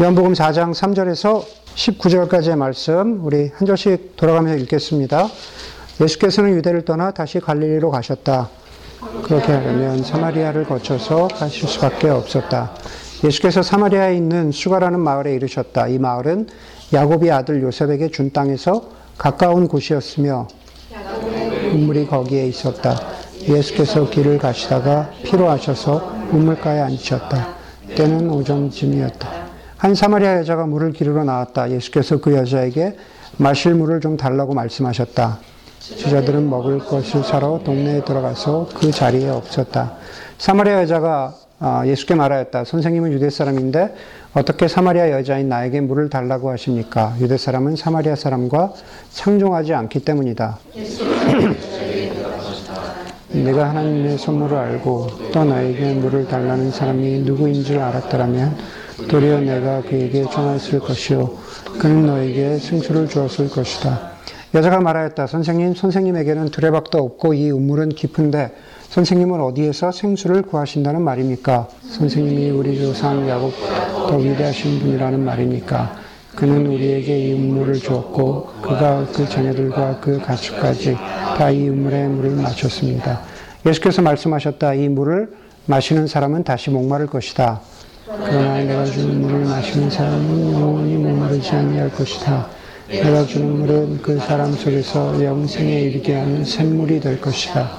요한복음 4장 3절에서 19절까지의 말씀 우리 한 절씩 돌아가면서 읽겠습니다. 예수께서는 유대를 떠나 다시 갈릴리로 가셨다. 그렇게 하려면 사마리아를 거쳐서 가실 수밖에 없었다. 예수께서 사마리아에 있는 수가라는 마을에 이르셨다. 이 마을은 야곱이 아들 요셉에게 준 땅에서 가까운 곳이었으며 우물이 거기에 있었다. 예수께서 길을 가시다가 피로하셔서 우물가에 앉으셨다. 때는 오전쯤이었다. 한 사마리아 여자가 물을 기르러 나왔다. 예수께서 그 여자에게 마실 물을 좀 달라고 말씀하셨다. 제자들은 먹을 것을 사러 동네에 들어가서 그 자리에 없었다. 사마리아 여자가 아, 예수께 말하였다. 선생님은 유대 사람인데 어떻게 사마리아 여자인 나에게 물을 달라고 하십니까? 유대 사람은 사마리아 사람과 상종하지 않기 때문이다. 내가 하나님의 선물을 알고 또 나에게 물을 달라는 사람이 누구인 줄 알았더라면 도리어 내가 그에게 전했을 것이요 그는 너에게 승수를 주었을 것이다. 여자가 말하였다. 선생님, 선생님에게는 두레박도 없고 이 우물은 깊은데 선생님은 어디에서 생수를 구하신다는 말입니까? 선생님이 우리 조상 야곱 더 위대하신 분이라는 말입니까? 그는 우리에게 이 우물을 주었고 그가 그 자녀들과 그 가축까지 다 이 우물에 물을 마셨습니다. 예수께서 말씀하셨다. 이 물을 마시는 사람은 다시 목마를 것이다. 그러나 내가 주는 물을 마시는 사람은 영원히 목마르지 아니할 것이다. 내가 주는 물은 그 사람 속에서 영생에 이르게 하는 샘물이 될 것이다.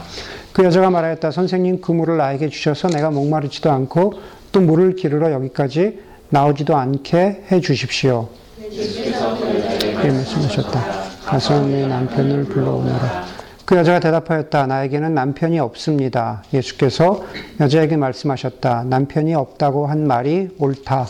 그 여자가 말하였다. 선생님 그 물을 나에게 주셔서 내가 목마르지도 않고 또 물을 기르러 여기까지 나오지도 않게 해 주십시오. 예, 말씀하셨다. 가서 내 남편을 불러오너라. 그 여자가 대답하였다. 나에게는 남편이 없습니다. 예수께서 여자에게 말씀하셨다. 남편이 없다고 한 말이 옳다.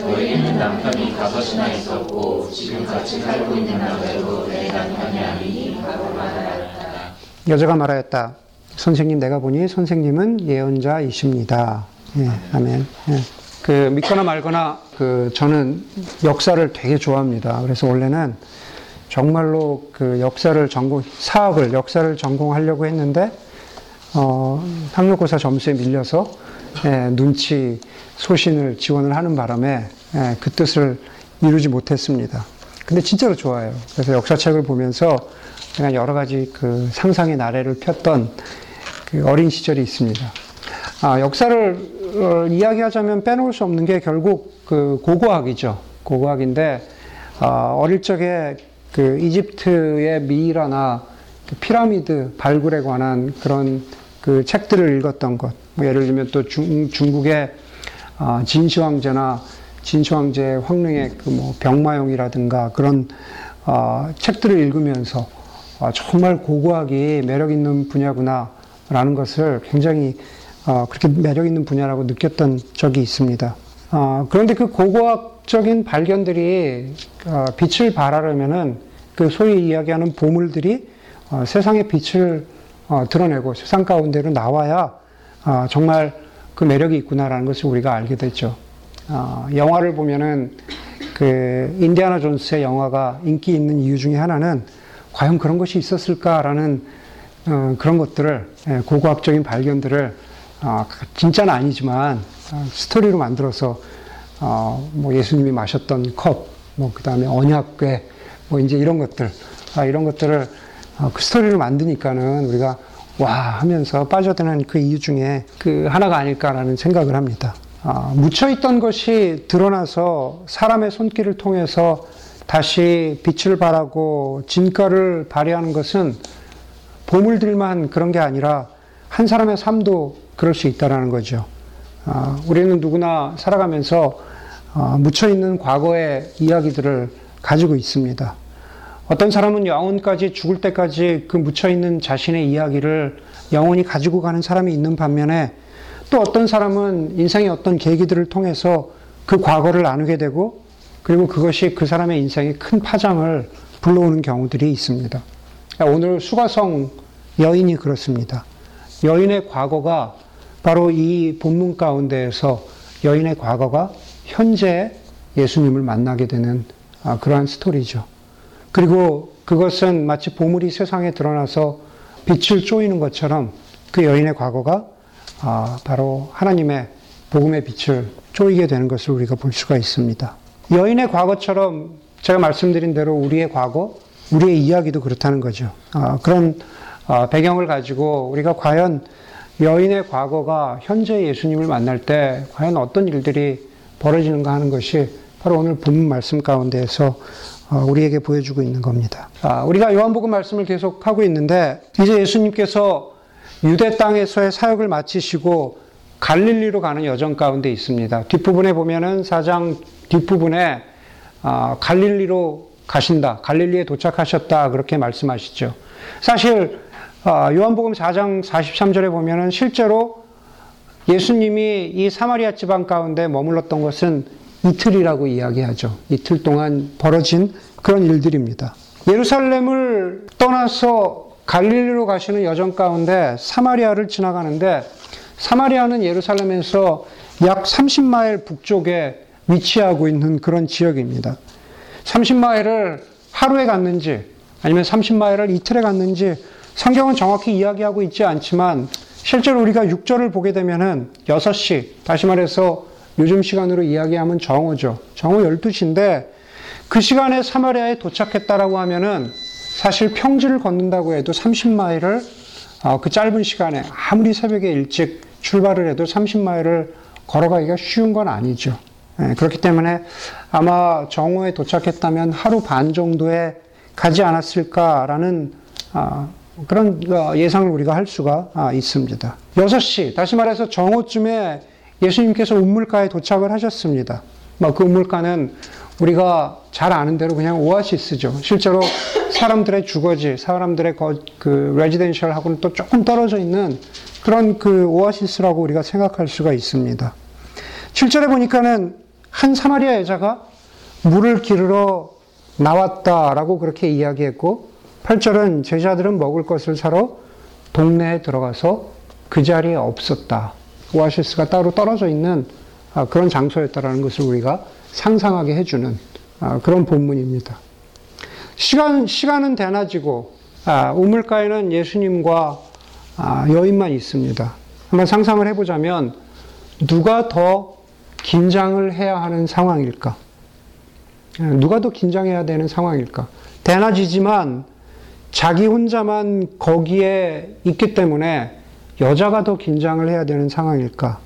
너희는 남편이 다섯이나 있었고 지금 같이 살고 있는 남자도 내 남편이 아니니 하고 말하였다. 여자가 말하였다. 선생님 내가 보니 선생님은 예언자이십니다. 예, 아멘. 예. 그 믿거나 말거나 그 저는 역사를 되게 좋아합니다. 그래서 원래는 정말로 그 역사를 전공 사학을 역사를 전공하려고 했는데 어, 학력고사 점수에 밀려서 예, 눈치 소신을 지원을 하는 바람에 예, 그 뜻을 이루지 못했습니다. 근데 진짜로 좋아요. 그래서 역사책을 보면서 그냥 여러 가지 그 상상의 나래를 폈던 그 어린 시절이 있습니다. 아, 역사를 어, 이야기하자면 빼놓을 수 없는 게 결국 그 고고학이죠. 고고학인데 어, 어릴 적에 그 이집트의 미이라나 그 피라미드 발굴에 관한 그런 그 책들을 읽었던 것. 뭐 예를 들면 또 중, 중국의 어, 진시황제나 진시황제 황릉의 그 뭐 병마용이라든가 그런 어, 책들을 읽으면서 아, 정말 고고학이 매력 있는 분야구나라는 것을 굉장히 어, 그렇게 매력 있는 분야라고 느꼈던 적이 있습니다. 어, 그런데 그 고고학 적인 발견들이 어, 빛을 발하려면은 그 소위 이야기하는 보물들이 어, 세상의 빛을 어, 드러내고 세상 가운데로 나와야 어, 정말 그 매력이 있구나라는 것을 우리가 알게 됐죠. 어, 영화를 보면은 그 인디아나 존스의 영화가 인기 있는 이유 중에 하나는 과연 그런 것이 있었을까라는 어, 그런 것들을 예, 고고학적인 발견들을 어, 진짜는 아니지만 어, 스토리로 만들어서 어, 뭐 예수님이 마셨던 컵, 뭐 그 다음에 언약궤, 뭐 이제 이런 것들, 아, 이런 것들을 어, 그 스토리를 만드니까는 우리가 와 하면서 빠져드는 그 이유 중에 그 하나가 아닐까라는 생각을 합니다. 아, 묻혀있던 것이 드러나서 사람의 손길을 통해서 다시 빛을 발하고 진가를 발휘하는 것은 보물들만 그런 게 아니라 한 사람의 삶도 그럴 수 있다라는 거죠. 아, 우리는 누구나 살아가면서 아, 묻혀있는 과거의 이야기들을 가지고 있습니다. 어떤 사람은 영혼까지 죽을 때까지 그 묻혀있는 자신의 이야기를 영원히 가지고 가는 사람이 있는 반면에 또 어떤 사람은 인생의 어떤 계기들을 통해서 그 과거를 나누게 되고 그리고 그것이 그 사람의 인생에 큰 파장을 불러오는 경우들이 있습니다. 오늘 수가성 여인이 그렇습니다. 여인의 과거가 바로 이 본문 가운데에서 여인의 과거가 현재 예수님을 만나게 되는 아, 그러한 스토리죠. 그리고 그것은 마치 보물이 세상에 드러나서 빛을 쪼이는 것처럼 그 여인의 과거가 아, 바로 하나님의 복음의 빛을 쪼이게 되는 것을 우리가 볼 수가 있습니다. 여인의 과거처럼 제가 말씀드린 대로 우리의 과거, 우리의 이야기도 그렇다는 거죠. 아, 그런 아, 배경을 가지고 우리가 과연 여인의 과거가 현재 예수님을 만날 때 과연 어떤 일들이 벌어지는가 하는 것이 바로 오늘 본문 말씀 가운데에서 어, 우리에게 보여주고 있는 겁니다. 아, 우리가 요한복음 말씀을 계속 하고 있는데 이제 예수님께서 유대 땅에서의 사역을 마치시고 갈릴리로 가는 여정 가운데 있습니다. 뒷부분에 보면은 사장 뒷부분에 아, 갈릴리로 가신다. 갈릴리에 도착하셨다. 그렇게 말씀하시죠. 사실 아, 요한복음 4장 43절에 보면은 실제로 예수님이 이 사마리아 지방 가운데 머물렀던 것은 이틀이라고 이야기하죠. 이틀 동안 벌어진 그런 일들입니다. 예루살렘을 떠나서 갈릴리로 가시는 여정 가운데 사마리아를 지나가는데 사마리아는 예루살렘에서 약 30마일 북쪽에 위치하고 있는 그런 지역입니다. 30마일을 하루에 갔는지 아니면 30마일을 이틀에 갔는지 성경은 정확히 이야기하고 있지 않지만 실제로 우리가 6절을 보게 되면은 6시, 다시 말해서 요즘 시간으로 이야기하면 정오죠. 정오 12시인데 그 시간에 사마리아에 도착했다라고 하면은 사실 평지를 걷는다고 해도 30마일을 어, 그 짧은 시간에 아무리 새벽에 일찍 출발을 해도 30마일을 걸어가기가 쉬운 건 아니죠. 예, 그렇기 때문에 아마 정오에 도착했다면 하루 반 정도에 가지 않았을까라는 아, 그런 어, 예상을 우리가 할 수가 아, 있습니다. 6시, 다시 말해서 정오쯤에 예수님께서 우물가에 도착을 하셨습니다. 뭐그 우물가는 우리가 잘 아는 대로 그냥 오아시스죠. 실제로 사람들의 주거지, 사람들의 거, 그 레지덴셜하고는 또 조금 떨어져 있는 그런 그 오아시스라고 우리가 생각할 수가 있습니다. 7절에 보니까는 한 사마리아 여자가 물을 기르러 나왔다라고 그렇게 이야기했고 8절은 제자들은 먹을 것을 사러 동네에 들어가서 그 자리에 없었다. 오아시스가 따로 떨어져 있는 아, 그런 장소였다라는 것을 우리가 상상하게 해주는 아, 그런 본문입니다. 시간, 시간은 대낮이고, 아, 우물가에는 예수님과 여인만 있습니다. 한번 상상을 해보자면, 누가 더 긴장을 해야 하는 상황일까? 누가 더 긴장해야 되는 상황일까? 대낮이지만 자기 혼자만 거기에 있기 때문에 여자가 더 긴장을 해야 되는 상황일까?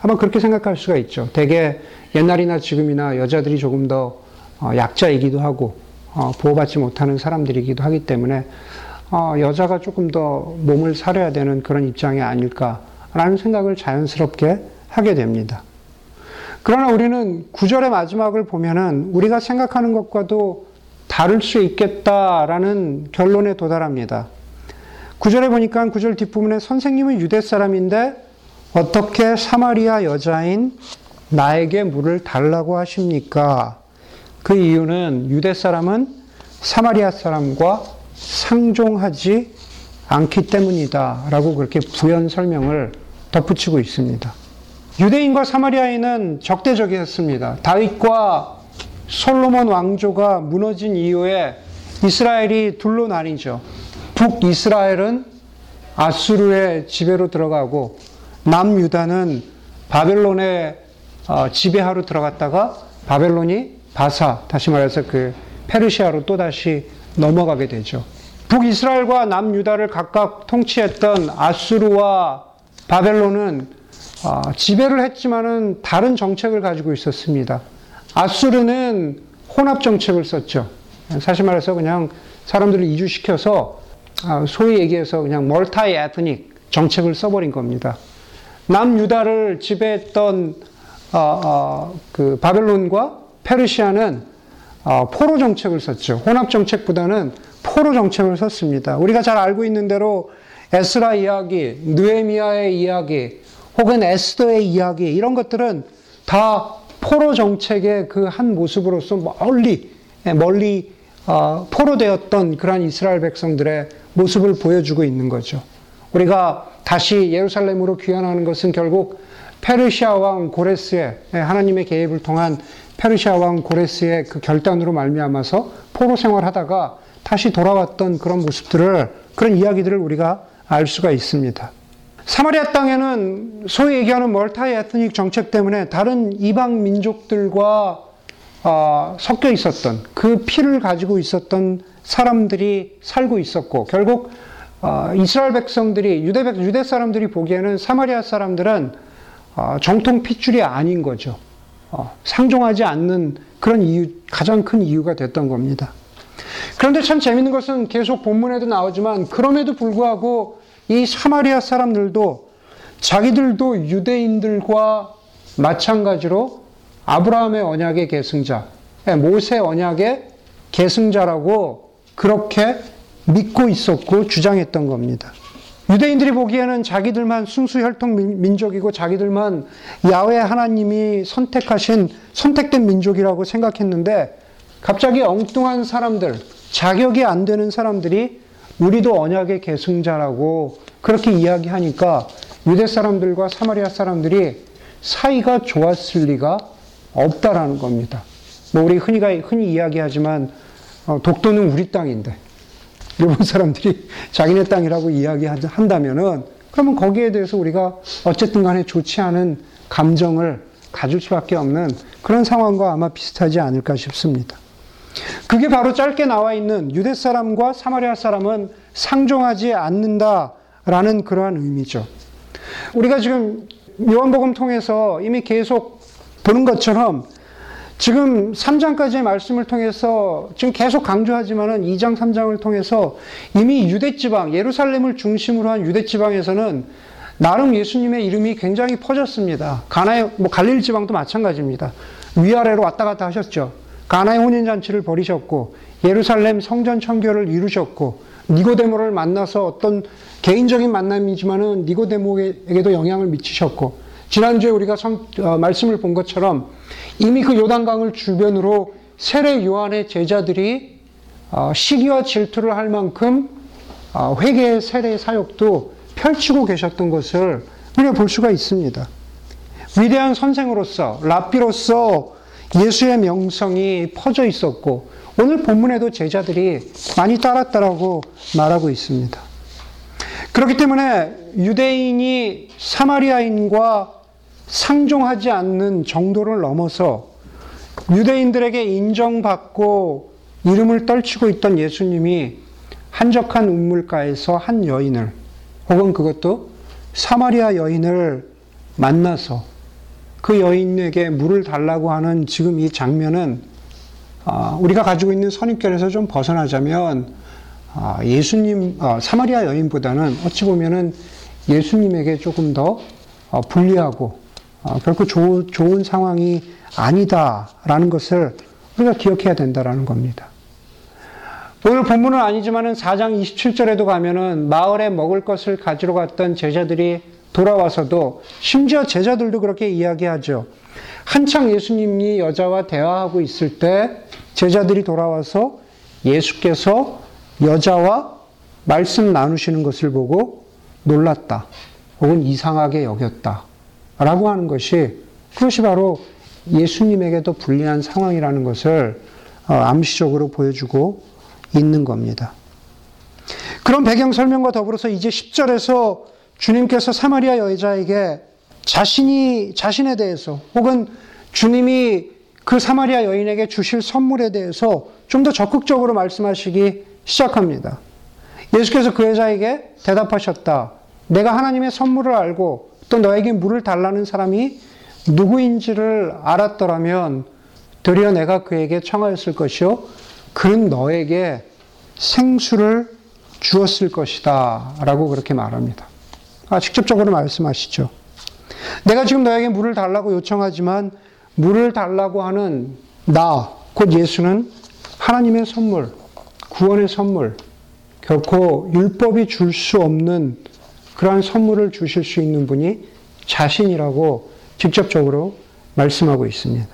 아마 그렇게 생각할 수가 있죠. 대개 옛날이나 지금이나 여자들이 조금 더 어, 약자이기도 하고 어, 보호받지 못하는 사람들이기도 하기 때문에 어, 여자가 조금 더 몸을 사려야 되는 그런 입장이 아닐까라는 생각을 자연스럽게 하게 됩니다. 그러나 우리는 구절의 마지막을 보면은 우리가 생각하는 것과도 다를 수 있겠다라는 결론에 도달합니다. 구절에 보니까 구절 뒷부분에 선생님은 유대 사람인데 어떻게 사마리아 여자인 나에게 물을 달라고 하십니까? 그 이유는 유대 사람은 사마리아 사람과 상종하지 않기 때문이다. 라고 그렇게 부연 설명을 덧붙이고 있습니다. 유대인과 사마리아인은 적대적이었습니다. 다윗과 솔로몬 왕조가 무너진 이후에 이스라엘이 둘로 나뉘죠. 북이스라엘은 아수르의 지배로 들어가고 남유다는 바벨론의 어, 지배하로 들어갔다가 바벨론이 바사, 다시 말해서 그 페르시아로 또다시 넘어가게 되죠. 북이스라엘과 남유다를 각각 통치했던 아수르와 바벨론은 어, 지배를 했지만은 다른 정책을 가지고 있었습니다. 아수르는 혼합 정책을 썼죠. 사실 말해서 그냥 사람들을 이주시켜서 아, 소위 얘기해서 그냥 multi ethnic 정책을 써버린 겁니다. 남유다를 지배했던 어, 어, 그 바벨론과 페르시아는 어, 포로 정책을 썼죠. 혼합 정책보다는 포로 정책을 썼습니다. 우리가 잘 알고 있는 대로 에스라 이야기, 느에미아의 이야기, 혹은 에스더의 이야기 이런 것들은 다 포로 정책의 그 한 모습으로서 멀리 멀리 어, 포로되었던 그러한 이스라엘 백성들의 모습을 보여주고 있는 거죠. 우리가 다시 예루살렘으로 귀환하는 것은 결국 페르시아 왕 고레스의 하나님의 개입을 통한 페르시아 왕 고레스의 그 결단으로 말미암아서 포로 생활하다가 다시 돌아왔던 그런 모습들을 그런 이야기들을 우리가 알 수가 있습니다. 사마리아 땅에는 소위 얘기하는 multi ethnic 정책 때문에 다른 이방 민족들과 아, 섞여 있었던 그 피를 가지고 있었던 사람들이 살고 있었고 결국 아, 이스라엘 백성들이 유대 백 유대 사람들이 보기에는 사마리아 사람들은 아, 정통 핏줄이 아닌 거죠. 어, 상종하지 않는 그런 이유 가장 큰 이유가 됐던 겁니다. 그런데 참 재밌는 것은 계속 본문에도 나오지만 그럼에도 불구하고 이 사마리아 사람들도 자기들도 유대인들과 마찬가지로 아브라함의 언약의 계승자, 예, 모세 언약의 계승자라고 그렇게 믿고 있었고 주장했던 겁니다. 유대인들이 보기에는 자기들만 순수 혈통 민- 민족이고 자기들만 야훼 하나님이 선택하신 선택된 민족이라고 생각했는데 갑자기 엉뚱한 사람들, 자격이 안 되는 사람들이 우리도 언약의 계승자라고 그렇게 이야기하니까 유대 사람들과 사마리아 사람들이 사이가 좋았을 리가 없다라는 겁니다. 뭐 우리 흔히가 흔히 이야기하지만 어, 독도는 우리 땅인데 일본 사람들이 자기네 땅이라고 이야기한다면은 그러면 거기에 대해서 우리가 어쨌든 간에 좋지 않은 감정을 가질 수밖에 없는 그런 상황과 아마 비슷하지 않을까 싶습니다. 그게 바로 짧게 나와 있는 유대 사람과 사마리아 사람은 상종하지 않는다라는 그러한 의미죠. 우리가 지금 요한복음 통해서 이미 계속 보는 것처럼 지금 3장까지의 말씀을 통해서 지금 계속 강조하지만은 2장, 3장을 통해서 이미 유대 지방, 예루살렘을 중심으로 한 유대 지방에서는 나름 예수님의 이름이 굉장히 퍼졌습니다. 가나의 뭐 갈릴 지방도 마찬가지입니다. 위아래로 왔다 갔다 하셨죠. 가나의 혼인 잔치를 벌이셨고 예루살렘 성전 청교를 이루셨고 니고데모를 만나서 어떤 개인적인 만남이지만은 니고데모에게도 영향을 미치셨고 지난주에 우리가 성, 어, 말씀을 본 것처럼 이미 그 요단강을 주변으로 세례 요한의 제자들이 어, 시기와 질투를 할 만큼 어, 회개의 세례 사역도 펼치고 계셨던 것을 우리가 볼 수가 있습니다. 위대한 선생으로서 랍비로서 예수의 명성이 퍼져 있었고 오늘 본문에도 제자들이 많이 따랐다라고 말하고 있습니다. 그렇기 때문에 유대인이 사마리아인과 상종하지 않는 정도를 넘어서 유대인들에게 인정받고 이름을 떨치고 있던 예수님이 한적한 우물가에서 한 여인을 혹은 그것도 사마리아 여인을 만나서 그 여인에게 물을 달라고 하는 지금 이 장면은 아, 우리가 가지고 있는 선입견에서 좀 벗어나자면 아, 예수님 아, 사마리아 여인보다는 어찌 보면은 예수님에게 조금 더 어, 불리하고 어, 결코 좋은, 좋은 상황이 아니다라는 것을 우리가 기억해야 된다라는 겁니다. 오늘 본문은 아니지만은 4장 27절에도 가면은 마을에 먹을 것을 가지러 갔던 제자들이 돌아와서도 심지어 제자들도 그렇게 이야기하죠. 한창 예수님이 여자와 대화하고 있을 때 제자들이 돌아와서 예수께서 여자와 말씀 나누시는 것을 보고 놀랐다. 혹은 이상하게 여겼다. 라고 하는 것이 그것이 바로 예수님에게도 불리한 상황이라는 것을 어, 암시적으로 보여주고 있는 겁니다. 그런 배경 설명과 더불어서 이제 10절에서 주님께서 사마리아 여자에게 자신이 자신에 대해서 혹은 주님이 그 사마리아 여인에게 주실 선물에 대해서 좀 더 적극적으로 말씀하시기 시작합니다. 예수께서 그 여자에게 대답하셨다. 내가 하나님의 선물을 알고 또 너에게 물을 달라는 사람이 누구인지를 알았더라면 도리어 내가 그에게 청하였을 것이요. 그는 너에게 생수를 주었을 것이다. 라고 그렇게 말합니다. 아, 직접적으로 말씀하시죠. 내가 지금 너에게 물을 달라고 요청하지만 물을 달라고 하는 나, 곧 예수는 하나님의 선물, 구원의 선물, 결코 율법이 줄 수 없는 그러한 선물을 주실 수 있는 분이 자신이라고 직접적으로 말씀하고 있습니다.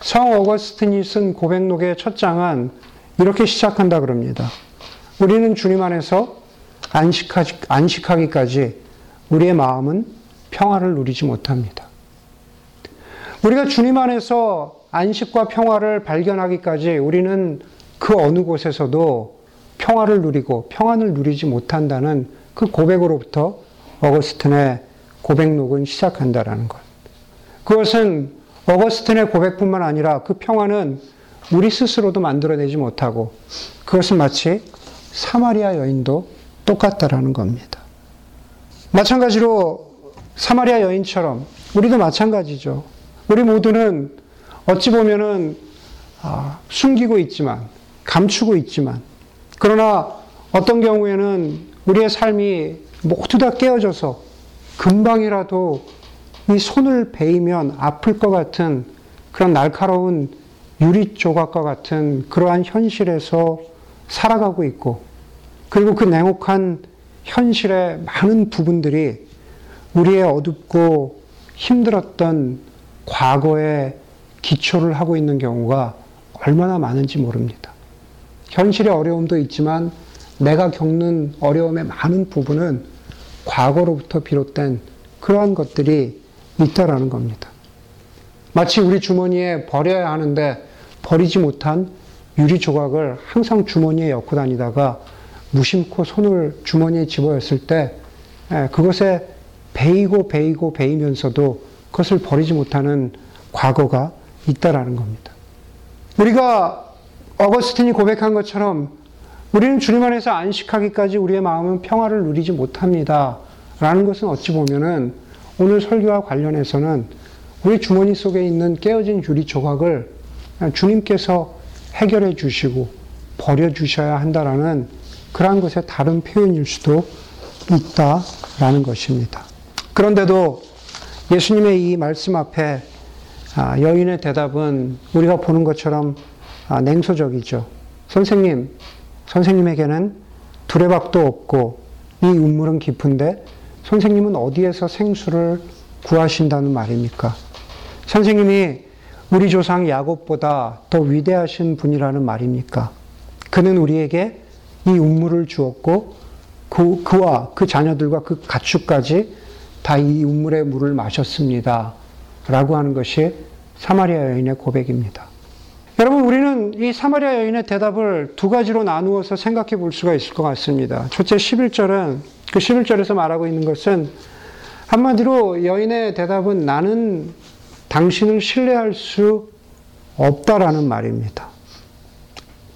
성 어거스틴이 쓴 고백록의 첫 장은 이렇게 시작한다 그럽니다. 우리는 주님 안에서 안식하지, 안식하기까지 우리의 마음은 평화를 누리지 못합니다. 우리가 주님 안에서 안식과 평화를 발견하기까지 우리는 그 어느 곳에서도 평화를 누리고 평안을 누리지 못한다는 그 고백으로부터 어거스틴의 고백록은 시작한다라는 것. 그것은 어거스틴의 고백뿐만 아니라 그 평화는 우리 스스로도 만들어내지 못하고 그것은 마치 사마리아 여인도 똑같다라는 겁니다. 마찬가지로 사마리아 여인처럼 우리도 마찬가지죠. 우리 모두는 어찌 보면은 아, 숨기고 있지만 감추고 있지만 그러나 어떤 경우에는 우리의 삶이 모두 다 깨어져서 금방이라도 이 손을 베이면 아플 것 같은 그런 날카로운 유리 조각과 같은 그러한 현실에서 살아가고 있고 그리고 그 냉혹한 현실의 많은 부분들이 우리의 어둡고 힘들었던 과거에 기초를 하고 있는 경우가 얼마나 많은지 모릅니다. 현실의 어려움도 있지만 내가 겪는 어려움의 많은 부분은 과거로부터 비롯된 그러한 것들이 있다라는 겁니다. 마치 우리 주머니에 버려야 하는데 버리지 못한 유리 조각을 항상 주머니에 엮고 다니다가 무심코 손을 주머니에 집어였을 때 예, 그것에 베이고 베이고 베이면서도 그것을 버리지 못하는 과거가 있다라는 겁니다. 우리가 어거스틴이 고백한 것처럼 우리는 주님 안에서 안식하기까지 우리의 마음은 평화를 누리지 못합니다. 라는 것은 어찌 보면은 오늘 설교와 관련해서는 우리 주머니 속에 있는 깨어진 유리 조각을 주님께서 해결해 주시고 버려 주셔야 한다라는 그러한 것의 다른 표현일 수도 있다라는 것입니다. 그런데도 예수님의 이 말씀 앞에 아, 여인의 대답은 우리가 보는 것처럼 아, 냉소적이죠. 선생님, 선생님에게는 두레박도 없고 이 우물은 깊은데 선생님은 어디에서 생수를 구하신다는 말입니까? 선생님이 우리 조상 야곱보다 더 위대하신 분이라는 말입니까? 그는 우리에게 이 우물을 주었고 그, 그와 그 자녀들과 그 가축까지 다이 우물의 물을 마셨습니다. 라고 하는 것이 사마리아 여인의 고백입니다. 여러분, 우리는 이 사마리아 여인의 대답을 두 가지로 나누어서 생각해 볼 수가 있을 것 같습니다. 첫째 11절은, 그 11절에서 말하고 있는 것은 한마디로 여인의 대답은 나는 당신을 신뢰할 수 없다라는 말입니다.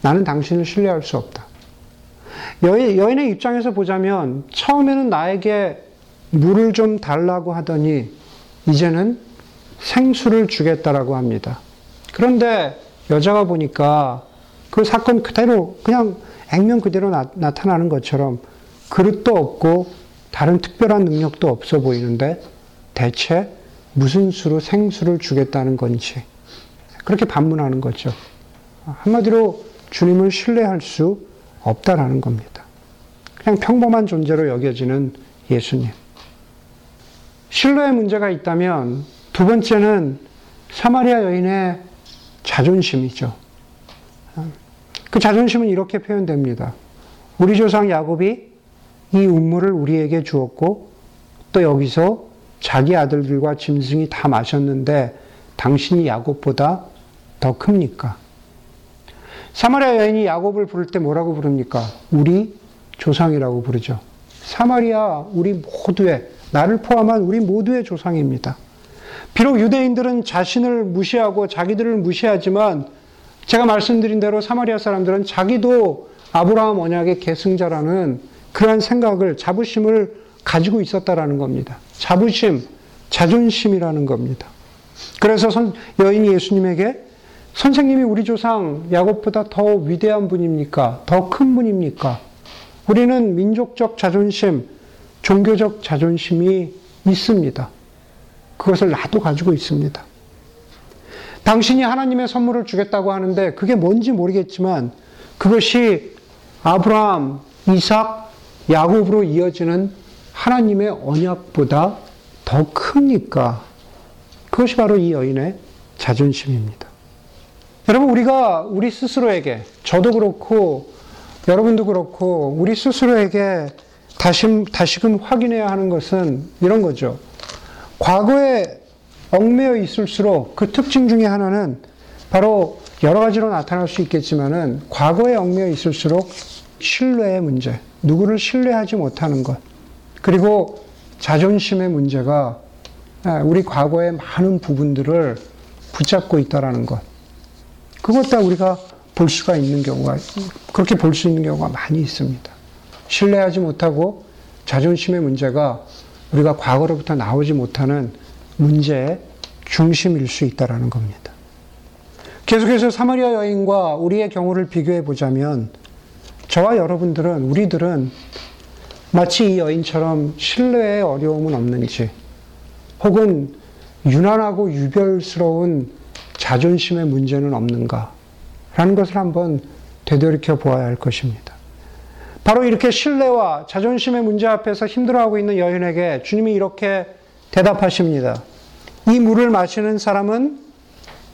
나는 당신을 신뢰할 수 없다. 여인, 여인의 입장에서 보자면 처음에는 나에게 물을 좀 달라고 하더니 이제는 생수를 주겠다라고 합니다. 그런데 여자가 보니까 그 사건 그대로 그냥 액면 그대로 나, 나타나는 것처럼 그릇도 없고 다른 특별한 능력도 없어 보이는데 대체 무슨 수로 생수를 주겠다는 건지 그렇게 반문하는 거죠. 한마디로 주님을 신뢰할 수 없다라는 겁니다. 그냥 평범한 존재로 여겨지는 예수님. 신뢰의 문제가 있다면 두 번째는 사마리아 여인의 자존심이죠. 그 자존심은 이렇게 표현됩니다. 우리 조상 야곱이 이 우물을 우리에게 주었고 또 여기서 자기 아들들과 짐승이 다 마셨는데 당신이 야곱보다 더 큽니까? 사마리아 여인이 야곱을 부를 때 뭐라고 부릅니까? 우리 조상이라고 부르죠. 사마리아 우리 모두의 나를 포함한 우리 모두의 조상입니다. 비록 유대인들은 자신을 무시하고 자기들을 무시하지만 제가 말씀드린 대로 사마리아 사람들은 자기도 아브라함 언약의 계승자라는 그러한 생각을 자부심을 가지고 있었다라는 겁니다. 자부심, 자존심이라는 겁니다. 그래서 선, 여인이 예수님에게 선생님이 우리 조상 야곱보다 더 위대한 분입니까? 더 큰 분입니까? 우리는 민족적 자존심, 종교적 자존심이 있습니다. 그것을 나도 가지고 있습니다. 당신이 하나님의 선물을 주겠다고 하는데 그게 뭔지 모르겠지만 그것이 아브라함, 이삭, 야곱으로 이어지는 하나님의 언약보다 더 큽니까? 그것이 바로 이 여인의 자존심입니다. 여러분, 우리가 우리 스스로에게, 저도 그렇고, 여러분도 그렇고, 우리 스스로에게 다시, 다시금 확인해야 하는 것은 이런 거죠. 과거에 얽매여 있을수록 그 특징 중에 하나는 바로 여러 가지로 나타날 수 있겠지만은 과거에 얽매여 있을수록 신뢰의 문제, 누구를 신뢰하지 못하는 것, 그리고 자존심의 문제가 예, 우리 과거의 많은 부분들을 붙잡고 있다라는 것. 그것 다 우리가 볼 수가 있는 경우가, 그렇게 볼 수 있는 경우가 많이 있습니다. 신뢰하지 못하고 자존심의 문제가 우리가 과거로부터 나오지 못하는 문제의 중심일 수 있다라는 겁니다. 계속해서 사마리아 여인과 우리의 경우를 비교해 보자면 저와 여러분들은 우리들은 마치 이 여인처럼 신뢰의 어려움은 없는지 혹은 유난하고 유별스러운 자존심의 문제는 없는가 라는 것을 한번 되돌이켜 보아야 할 것입니다. 바로 이렇게 신뢰와 자존심의 문제 앞에서 힘들어하고 있는 여인에게 주님이 이렇게 대답하십니다. 이 물을 마시는 사람은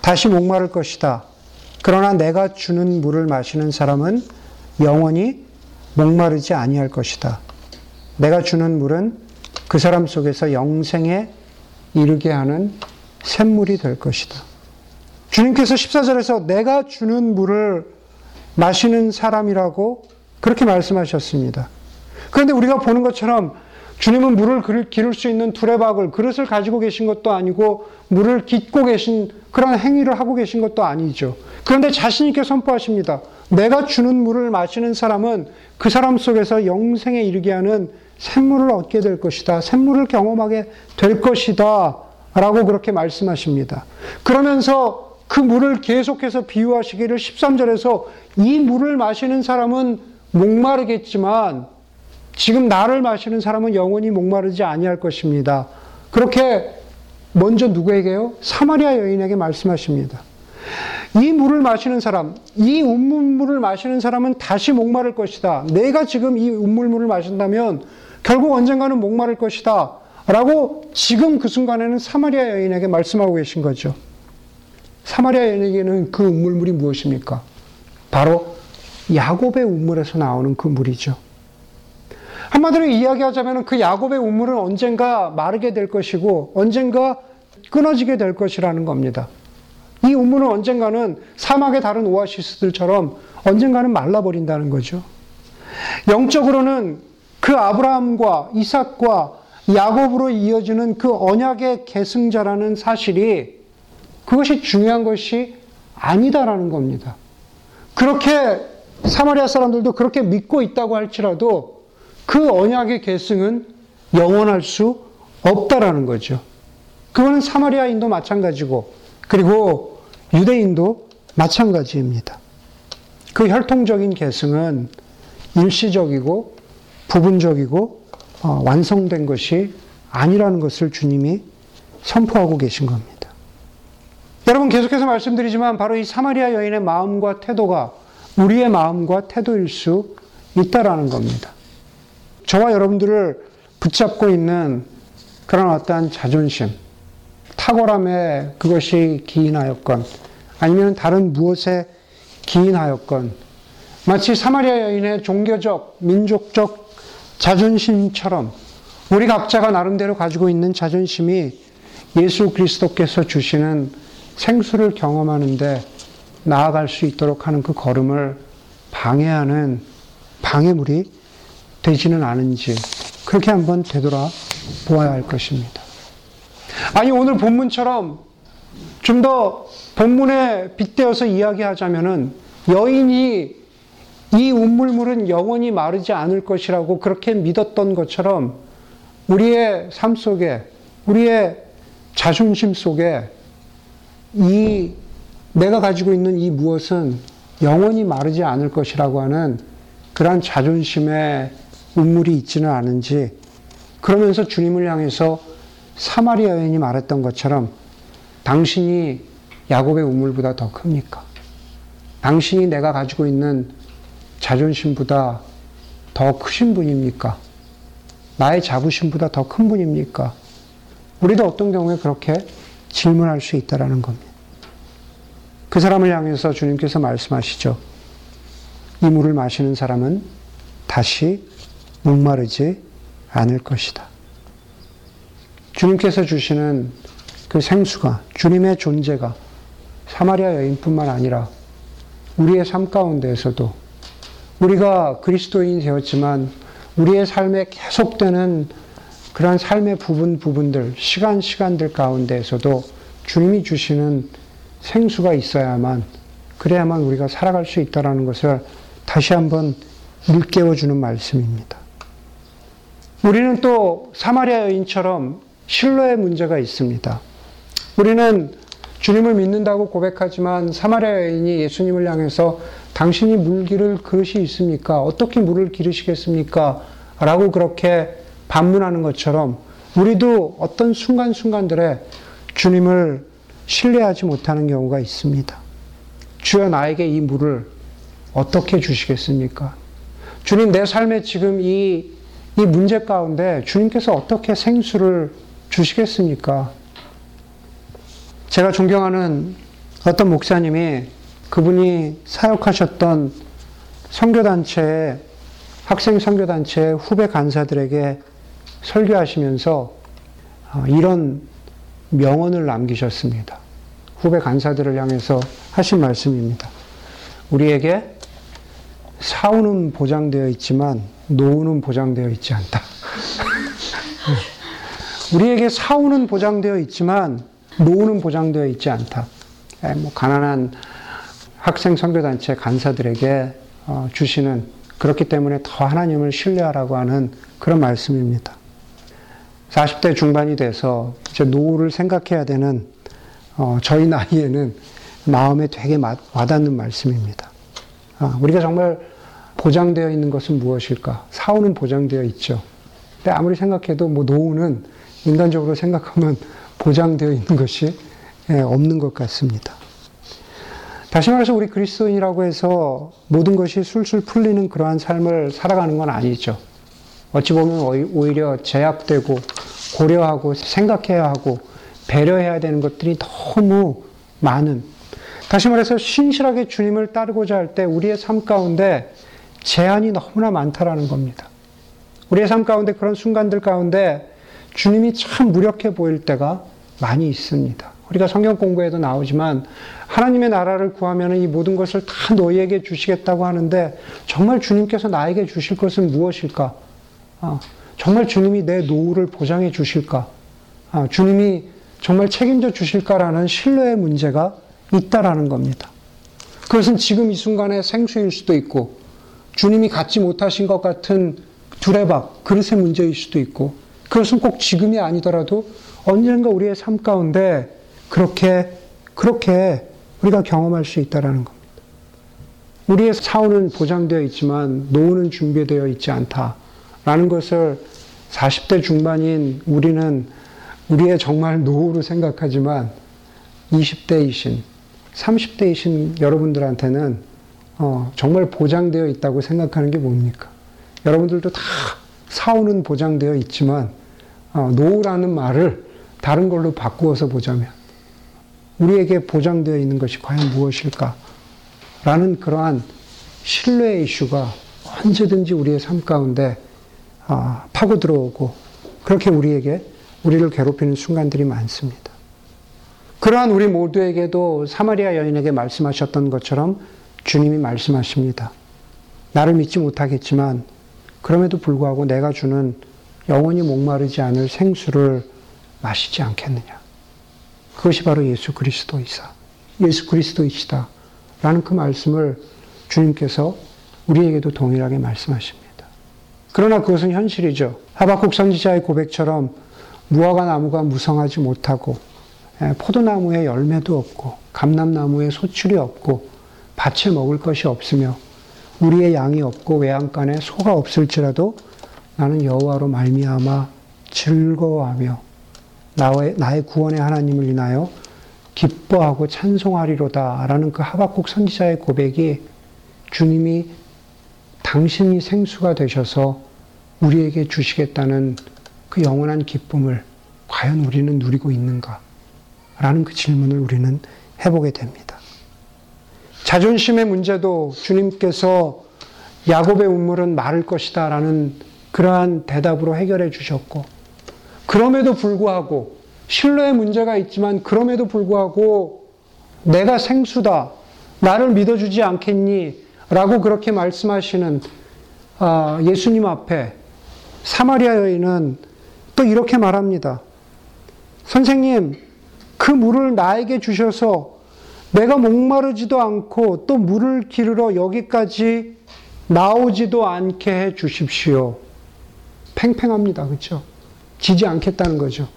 다시 목마를 것이다. 그러나 내가 주는 물을 마시는 사람은 영원히 목마르지 아니할 것이다. 내가 주는 물은 그 사람 속에서 영생에 이르게 하는 샘물이 될 것이다. 주님께서 14절에서 내가 주는 물을 마시는 사람이라고 그렇게 말씀하셨습니다. 그런데 우리가 보는 것처럼 주님은 물을 기를 수 있는 두레박을 그릇을 가지고 계신 것도 아니고 물을 깃고 계신 그런 행위를 하고 계신 것도 아니죠. 그런데 자신 있게 선포하십니다. 내가 주는 물을 마시는 사람은 그 사람 속에서 영생에 이르게 하는 샘물을 얻게 될 것이다. 샘물을 경험하게 될 것이다. 라고 그렇게 말씀하십니다. 그러면서 그 물을 계속해서 비유하시기를 13절에서 이 물을 마시는 사람은 목마르겠지만 지금 나를 마시는 사람은 영원히 목마르지 아니할 것입니다. 그렇게 먼저 누구에게요? 사마리아 여인에게 말씀하십니다. 이 물을 마시는 사람, 이 운물물을 마시는 사람은 다시 목마를 것이다. 내가 지금 이 운물물을 마신다면 결국 언젠가는 목마를 것이다. 라고 지금 그 순간에는 사마리아 여인에게 말씀하고 계신 거죠. 사마리아 여인에게는 그 운물물이 무엇입니까? 바로 야곱의 운물에서 나오는 그 물이죠. 한마디로 이야기하자면 그 야곱의 우물은 언젠가 마르게 될 것이고 언젠가 끊어지게 될 것이라는 겁니다. 이 우물은 언젠가는 사막의 다른 오아시스들처럼 언젠가는 말라버린다는 거죠. 영적으로는 그 아브라함과 이삭과 야곱으로 이어지는 그 언약의 계승자라는 사실이 그것이 중요한 것이 아니다라는 겁니다. 그렇게 사마리아 사람들도 그렇게 믿고 있다고 할지라도 그 언약의 계승은 영원할 수 없다라는 거죠. 그거는 사마리아인도 마찬가지고 그리고 유대인도 마찬가지입니다. 그 혈통적인 계승은 일시적이고 부분적이고 어, 완성된 것이 아니라는 것을 주님이 선포하고 계신 겁니다. 여러분 계속해서 말씀드리지만 바로 이 사마리아 여인의 마음과 태도가 우리의 마음과 태도일 수 있다라는 겁니다. 저와 여러분들을 붙잡고 있는 그런 어떠한 자존심, 탁월함에 그것이 기인하였건, 아니면 다른 무엇에 기인하였건, 마치 사마리아 여인의 종교적, 민족적 자존심처럼 우리 각자가 나름대로 가지고 있는 자존심이 예수 그리스도께서 주시는 생수를 경험하는데 나아갈 수 있도록 하는 그 걸음을 방해하는 방해물이 되지는 않은지 그렇게 한번 되돌아 보아야 할 것입니다. 아니 오늘 본문처럼 좀 더 본문에 빗대어서 이야기하자면은 여인이 이 운물물은 영원히 마르지 않을 것이라고 그렇게 믿었던 것처럼 우리의 삶 속에 우리의 자존심 속에 이 내가 가지고 있는 이 무엇은 영원히 마르지 않을 것이라고 하는 그러한 자존심의 운물이 있지는 않은지 그러면서 주님을 향해서 사마리아 여인이 말했던 것처럼 당신이 야곱의 우물보다 더 큽니까? 당신이 내가 가지고 있는 자존심보다 더 크신 분입니까? 나의 자부심보다 더 큰 분입니까? 우리도 어떤 경우에 그렇게 질문할 수 있다라는 겁니다. 그 사람을 향해서 주님께서 말씀하시죠. 이 물을 마시는 사람은 다시 목마르지 않을 것이다. 주님께서 주시는 그 생수가, 주님의 존재가 사마리아 여인뿐만 아니라 우리의 삶 가운데에서도 우리가 그리스도인이 되었지만 우리의 삶에 계속되는 그러한 삶의 부분 부분들, 시간 시간들 가운데에서도 주님이 주시는 생수가 있어야만 그래야만 우리가 살아갈 수 있다라는 것을 다시 한번 일깨워 주는 말씀입니다. 우리는 또 사마리아 여인처럼 신뢰의 문제가 있습니다. 우리는 주님을 믿는다고 고백하지만 사마리아 여인이 예수님을 향해서 당신이 물 기를 그릇이 있습니까? 어떻게 물을 기르시겠습니까? 라고 그렇게 반문하는 것처럼 우리도 어떤 순간순간들에 주님을 신뢰하지 못하는 경우가 있습니다. 주여 나에게 이 물을 어떻게 주시겠습니까? 주님 내 삶에 지금 이, 이 문제 가운데 주님께서 어떻게 생수를 주시겠습니까? 제가 존경하는 어떤 목사님이 그분이 사역하셨던 선교단체의 학생 선교단체 후배 간사들에게 설교하시면서 어, 이런 명언을 남기셨습니다. 후배 간사들을 향해서 하신 말씀입니다. 우리에게 사우는 보장되어 있지만 노후는 보장되어 있지 않다. 우리에게 사우는 보장되어 있지만 노후는 보장되어 있지 않다. 예, 뭐 가난한 학생 선교단체 간사들에게 어, 주시는 그렇기 때문에 더 하나님을 신뢰하라고 하는 그런 말씀입니다. 40대 중반이 돼서 이제 노후를 생각해야 되는 어, 저희 나이에는 마음에 되게 와닿는 말씀입니다. 아, 우리가 정말 보장되어 있는 것은 무엇일까? 사후는 보장되어 있죠. 근데 아무리 생각해도 뭐 노후는 인간적으로 생각하면 보장되어 있는 것이 예, 없는 것 같습니다. 다시 말해서 우리 그리스도인이라고 해서 모든 것이 술술 풀리는 그러한 삶을 살아가는 건 아니죠. 어찌 보면 오히려 제약되고 고려하고 생각해야 하고 배려해야 되는 것들이 너무 많은 다시 말해서 신실하게 주님을 따르고자 할 때 우리의 삶 가운데 제한이 너무나 많다라는 겁니다. 우리의 삶 가운데 그런 순간들 가운데 주님이 참 무력해 보일 때가 많이 있습니다. 우리가 성경 공부에도 나오지만 하나님의 나라를 구하면 이 모든 것을 다 너희에게 주시겠다고 하는데 정말 주님께서 나에게 주실 것은 무엇일까? 아, 정말 주님이 내 노후를 보장해 주실까? 아, 주님이 정말 책임져 주실까라는 신뢰의 문제가 있다라는 겁니다. 그것은 지금 이 순간의 생수일 수도 있고 주님이 갖지 못하신 것 같은 두레박 그릇의 문제일 수도 있고 그것은 꼭 지금이 아니더라도 언젠가 우리의 삶 가운데 그렇게 그렇게 우리가 경험할 수 있다라는 겁니다. 우리의 사후는 보장되어 있지만 노후는 준비되어 있지 않다 라는 것을 40대 중반인 우리는 우리의 정말 노후로 생각하지만 20대이신 30대이신 여러분들한테는 어, 정말 보장되어 있다고 생각하는 게 뭡니까? 여러분들도 다 사후는 보장되어 있지만 어, 노후라는 말을 다른 걸로 바꾸어서 보자면 우리에게 보장되어 있는 것이 과연 무엇일까? 라는 그러한 신뢰의 이슈가 언제든지 우리의 삶 가운데 아, 파고 들어오고 그렇게 우리에게 우리를 괴롭히는 순간들이 많습니다. 그러한 우리 모두에게도 사마리아 여인에게 말씀하셨던 것처럼 주님이 말씀하십니다. 나를 믿지 못하겠지만 그럼에도 불구하고 내가 주는 영원히 목마르지 않을 생수를 마시지 않겠느냐. 그것이 바로 예수 그리스도이사. 예수 그리스도이시다. 라는 그 말씀을 주님께서 우리에게도 동일하게 말씀하십니다. 그러나 그것은 현실이죠. 하박국 선지자의 고백처럼 무화과 나무가 무성하지 못하고 예, 포도나무에 열매도 없고 감람나무에 소출이 없고 밭에 먹을 것이 없으며 우리의 양이 없고 외양간에 소가 없을지라도 나는 여호와로 말미암아 즐거워하며 나의, 나의 구원의 하나님을 인하여 기뻐하고 찬송하리로다라는 그 하박국 선지자의 고백이 주님이 당신이 생수가 되셔서 우리에게 주시겠다는 그 영원한 기쁨을 과연 우리는 누리고 있는가? 라는 그 질문을 우리는 해보게 됩니다. 자존심의 문제도 주님께서 야곱의 운물은 마를 것이다 라는 그러한 대답으로 해결해 주셨고, 그럼에도 불구하고, 신뢰의 문제가 있지만, 그럼에도 불구하고, 내가 생수다. 나를 믿어주지 않겠니? 라고 그렇게 말씀하시는 아, 예수님 앞에 사마리아 여인은 또 이렇게 말합니다. 선생님, 그 물을 나에게 주셔서 내가 목마르지도 않고 또 물을 기르러 여기까지 나오지도 않게 해 주십시오. 팽팽합니다. 그렇죠? 지지 않겠다는 거죠.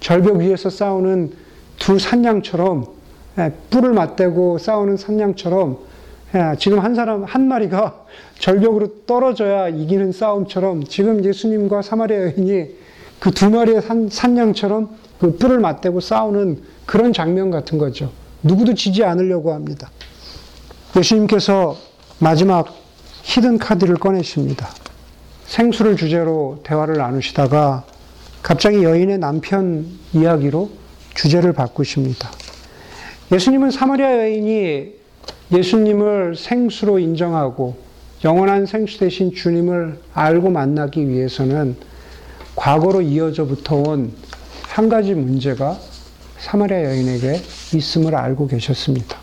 절벽 위에서 싸우는 두 산양처럼 예, 뿔을 맞대고 싸우는 산양처럼 예, 지금 한 사람 한 마리가 절벽으로 떨어져야 이기는 싸움처럼 지금 예수님과 사마리아 여인이 그 두 마리의 산, 산양처럼 그 뿔을 맞대고 싸우는 그런 장면 같은 거죠. 누구도 지지 않으려고 합니다. 예수님께서 마지막 히든 카드를 꺼내십니다. 생수를 주제로 대화를 나누시다가 갑자기 여인의 남편 이야기로 주제를 바꾸십니다. 예수님은 사마리아 여인이 예수님을 생수로 인정하고 영원한 생수 대신 주님을 알고 만나기 위해서는 과거로 이어져부터 온 한 가지 문제가 사마리아 여인에게 있음을 알고 계셨습니다.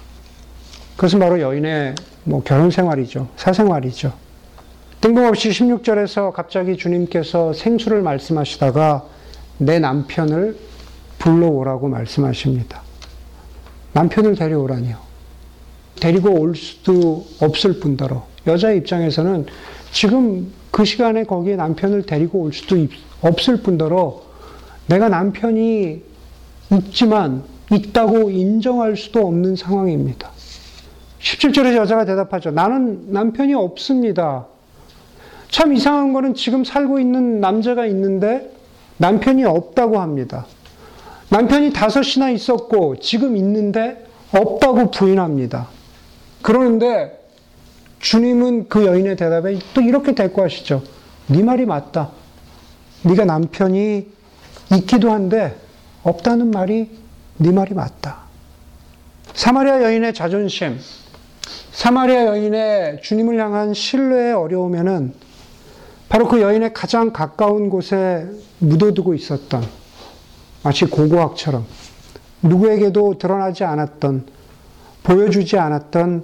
그것은 바로 여인의 뭐 결혼 생활이죠. 사생활이죠. 뜬금없이 16절에서 갑자기 주님께서 생수를 말씀하시다가 내 남편을 불러오라고 말씀하십니다. 남편을 데려오라니요. 데리고 올 수도 없을 뿐더러 여자 입장에서는 지금 그 시간에 거기에 남편을 데리고 올 수도 없을 뿐더러 내가 남편이 있지만 있다고 인정할 수도 없는 상황입니다. 17절에 여자가 대답하죠. 나는 남편이 없습니다. 참 이상한 거는 지금 살고 있는 남자가 있는데 남편이 없다고 합니다. 남편이 다섯이나 있었고 지금 있는데 없다고 부인합니다. 그러는데 주님은 그 여인의 대답에 또 이렇게 대꾸하시죠. 네 말이 맞다. 네가 남편이 있기도 한데 없다는 말이 네 말이 맞다. 사마리아 여인의 자존심, 사마리아 여인의 주님을 향한 신뢰의 어려움에는 바로 그 여인의 가장 가까운 곳에 묻어두고 있었던 마치 고고학처럼 누구에게도 드러나지 않았던 보여주지 않았던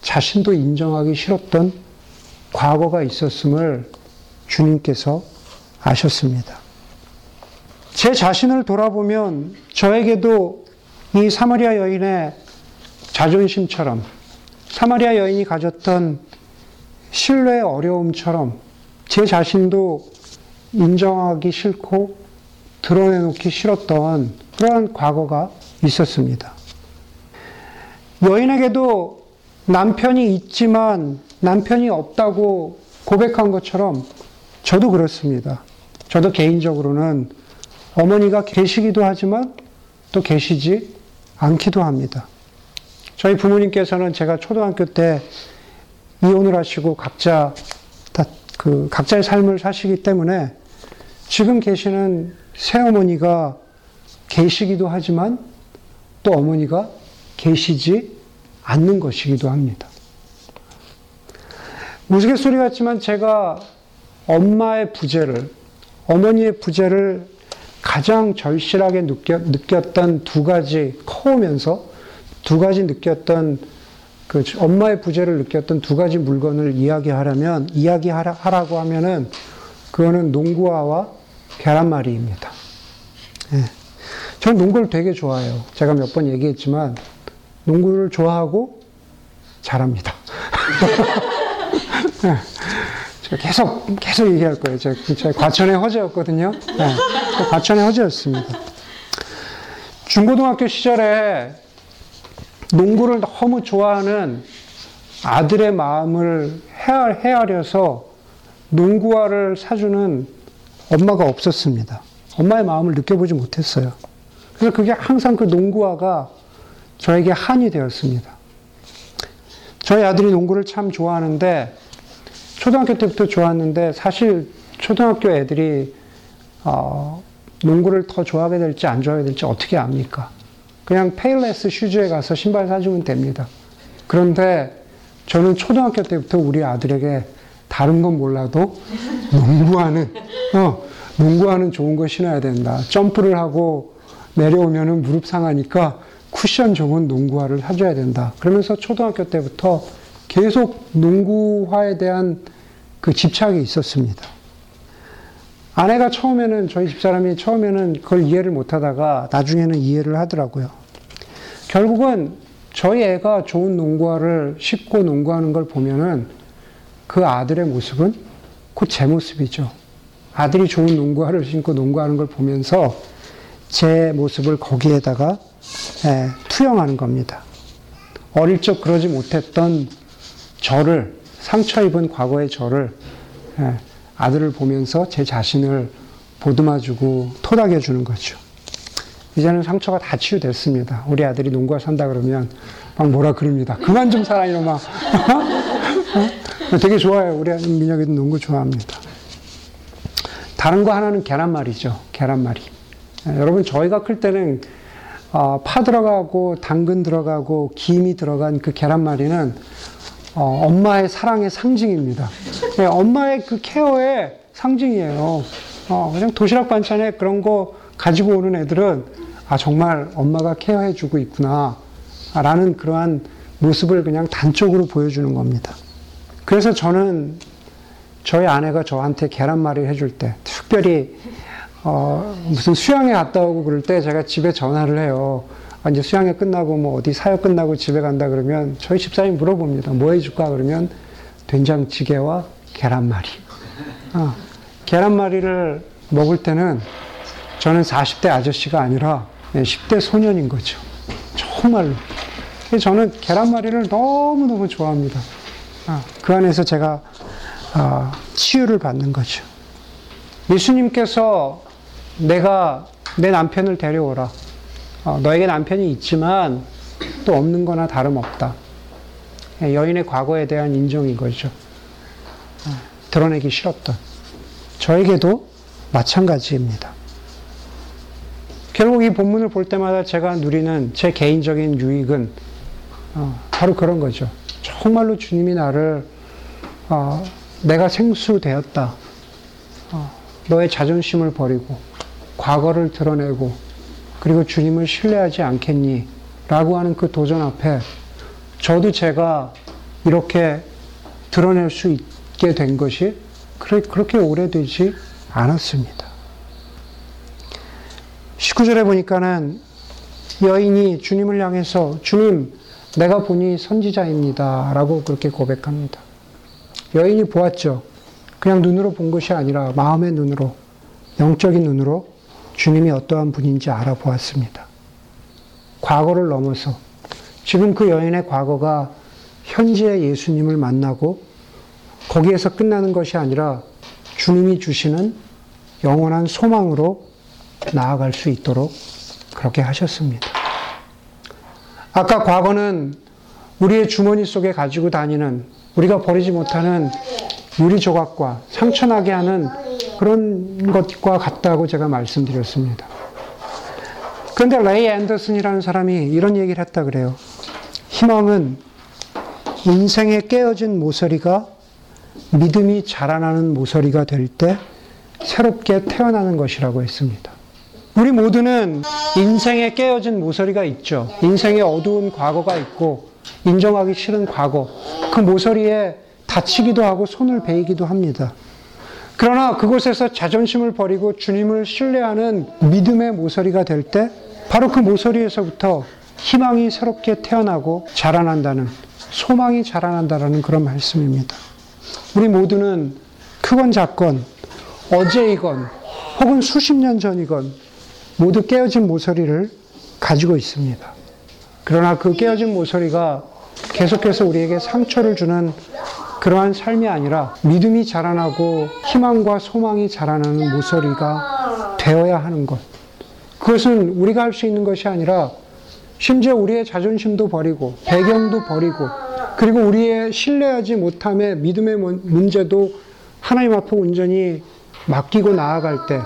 자신도 인정하기 싫었던 과거가 있었음을 주님께서 아셨습니다. 제 자신을 돌아보면 저에게도 이 사마리아 여인의 자존심처럼 사마리아 여인이 가졌던 신뢰의 어려움처럼 제 자신도 인정하기 싫고 드러내놓기 싫었던 그러한 과거가 있었습니다. 여인에게도 남편이 있지만 남편이 없다고 고백한 것처럼 저도 그렇습니다. 저도 개인적으로는 어머니가 계시기도 하지만 또 계시지 않기도 합니다. 저희 부모님께서는 제가 초등학교 때 이혼을 하시고 각자 다그 각자의 삶을 사시기 때문에 지금 계시는 새어머니가 계시기도 하지만 또 어머니가 계시지 않는 것이기도 합니다. 우스갯소리 같지만 제가 엄마의 부재를, 어머니의 부재를 가장 절실하게 느꼈, 느꼈 던 두 가지, 커오면서 두 가지 느꼈던 그 엄마의 부재를 느꼈던 두 가지 물건을 이야기하려면, 이야기하라고 하면은 그거는 농구화와 계란말이입니다. 예. 저는 농구를 되게 좋아해요. 제가 몇 번 얘기했지만, 농구를 좋아하고 잘합니다. 제가 계속, 계속 얘기할 거예요. 제가, 제가 과천의 허재였거든요. 네, 과천의 허재였습니다. 중고등학교 시절에 농구를 너무 좋아하는 아들의 마음을 헤아, 헤아려서 농구화를 사주는 엄마가 없었습니다. 엄마의 마음을 느껴보지 못했어요. 그래서 그게 항상 그 농구화가 저에게 한이 되었습니다. 저희 아들이 농구를 참 좋아하는데 초등학교 때부터 좋았는데 사실 초등학교 애들이 어, 농구를 더 좋아하게 될지 안 좋아하게 될지 어떻게 압니까? 그냥 Payless Shoes에 가서 신발 사주면 됩니다. 그런데 저는 초등학교 때부터 우리 아들에게 다른 건 몰라도 농구하는 어, 농구하는 좋은 거 신어야 된다. 점프를 하고 내려오면은 무릎 상하니까 쿠션 좋은 농구화를 사줘야 된다. 그러면서 초등학교 때부터 계속 농구화에 대한 그 집착이 있었습니다. 아내가 처음에는 저희 집사람이 처음에는 그걸 이해를 못 하다가 나중에는 이해를 하더라고요. 결국은 저희 애가 좋은 농구화를 신고 농구하는 걸 보면은 그 아들의 모습은 곧 제 모습이죠. 아들이 좋은 농구화를 신고 농구하는 걸 보면서 제 모습을 거기에다가 예, 투영하는 겁니다. 어릴 적 그러지 못했던 저를 상처 입은 과거의 저를 예, 아들을 보면서 제 자신을 보듬어주고 토닥여 주는 거죠. 이제는 상처가 다 치유됐습니다. 우리 아들이 농구화 산다 그러면 막 뭐라 그럽니다. 그만 좀 살아 이놈아. 어? 되게 좋아요. 우리 민혁이도 농구 좋아합니다. 다른 거 하나는 계란말이죠. 계란말이. 예, 여러분 저희가 클 때는 어, 파 들어가고 당근 들어가고 김이 들어간 그 계란말이는 어, 엄마의 사랑의 상징입니다. 예, 엄마의 그 케어의 상징이에요. 어, 그냥 도시락 반찬에 그런 거 가지고 오는 애들은 아 정말 엄마가 케어해주고 있구나 라는 그러한 모습을 그냥 단적으로 보여주는 겁니다. 그래서 저는 저희 아내가 저한테 계란말이를 해줄 때 특별히 어, 무슨 수양에 갔다 오고 그럴 때 제가 집에 전화를 해요. 아, 이제 수양회 끝나고 뭐 어디 사역 끝나고 집에 간다 그러면 저희 집사람이 물어봅니다. 뭐 해줄까? 그러면 된장찌개와 계란말이. 어, 계란말이를 먹을 때는 저는 40대 아저씨가 아니라 10대 소년인 거죠. 정말로. 저는 계란말이를 너무너무 좋아합니다. 아, 그 안에서 제가 아, 치유를 받는 거죠. 예수님께서 내가 내 남편을 데려오라. 어, 너에게 남편이 있지만 또 없는 거나 다름없다. 예, 여인의 과거에 대한 인정인 거죠. 어, 드러내기 싫었던. 저에게도 마찬가지입니다. 결국 이 본문을 볼 때마다 제가 누리는 제 개인적인 유익은 어, 바로 그런 거죠. 정말로 주님이 나를 어, 내가 생수되었다. 어, 너의 자존심을 버리고 과거를 드러내고 그리고 주님을 신뢰하지 않겠니? 라고 하는 그 도전 앞에 저도 제가 이렇게 드러낼 수 있게 된 것이 그렇게, 오래되지 않았습니다. 19절에 보니까는 여인이 주님을 향해서 주님, 내가 보니 선지자입니다. 라고 그렇게 고백합니다. 여인이 보았죠. 그냥 눈으로 본 것이 아니라 마음의 눈으로, 영적인 눈으로 주님이 어떠한 분인지 알아보았습니다. 과거를 넘어서 지금 그 여인의 과거가 현재의 예수님을 만나고 거기에서 끝나는 것이 아니라 주님이 주시는 영원한 소망으로 나아갈 수 있도록 그렇게 하셨습니다. 아까 과거는 우리의 주머니 속에 가지고 다니는 우리가 버리지 못하는 유리 조각과 상처나게 하는 그런 것과 같다고 제가 말씀드렸습니다. 그런데 레이 앤더슨이라는 사람이 이런 얘기를 했다 그래요. 희망은 인생에 깨어진 모서리가 믿음이 자라나는 모서리가 될 때 새롭게 태어나는 것이라고 했습니다. 우리 모두는 인생에 깨어진 모서리가 있죠. 인생에 어두운 과거가 있고 인정하기 싫은 과거. 그 모서리에 다치기도 하고 손을 베이기도 합니다. 그러나 그곳에서 자존심을 버리고 주님을 신뢰하는 믿음의 모서리가 될 때 바로 그 모서리에서부터 희망이 새롭게 태어나고 자라난다는 소망이 자라난다라는 그런 말씀입니다. 우리 모두는 크건 작건 어제이건 혹은 수십 년 전이건 모두 깨어진 모서리를 가지고 있습니다. 그러나 그 깨어진 모서리가 계속해서 우리에게 상처를 주는 그러한 삶이 아니라 믿음이 자라나고 희망과 소망이 자라나는 모서리가 되어야 하는 것. 그것은 우리가 할 수 있는 것이 아니라 심지어 우리의 자존심도 버리고 배경도 버리고 그리고 우리의 신뢰하지 못함의 믿음의 문제도 하나님 앞에 온전히 맡기고 나아갈 때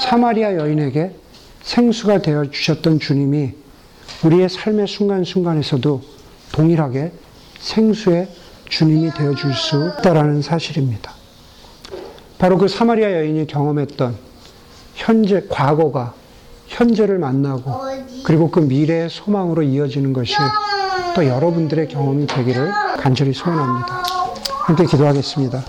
사마리아 여인에게 생수가 되어 주셨던 주님이 우리의 삶의 순간순간에서도 동일하게 생수의 주님이 되어 줄 수 있다라는 사실입니다. 바로 그 사마리아 여인이 경험했던 현재 과거가 현재를 만나고 그리고 그 미래의 소망으로 이어지는 것이 또 여러분들의 경험이 되기를 간절히 소원합니다. 함께 기도하겠습니다.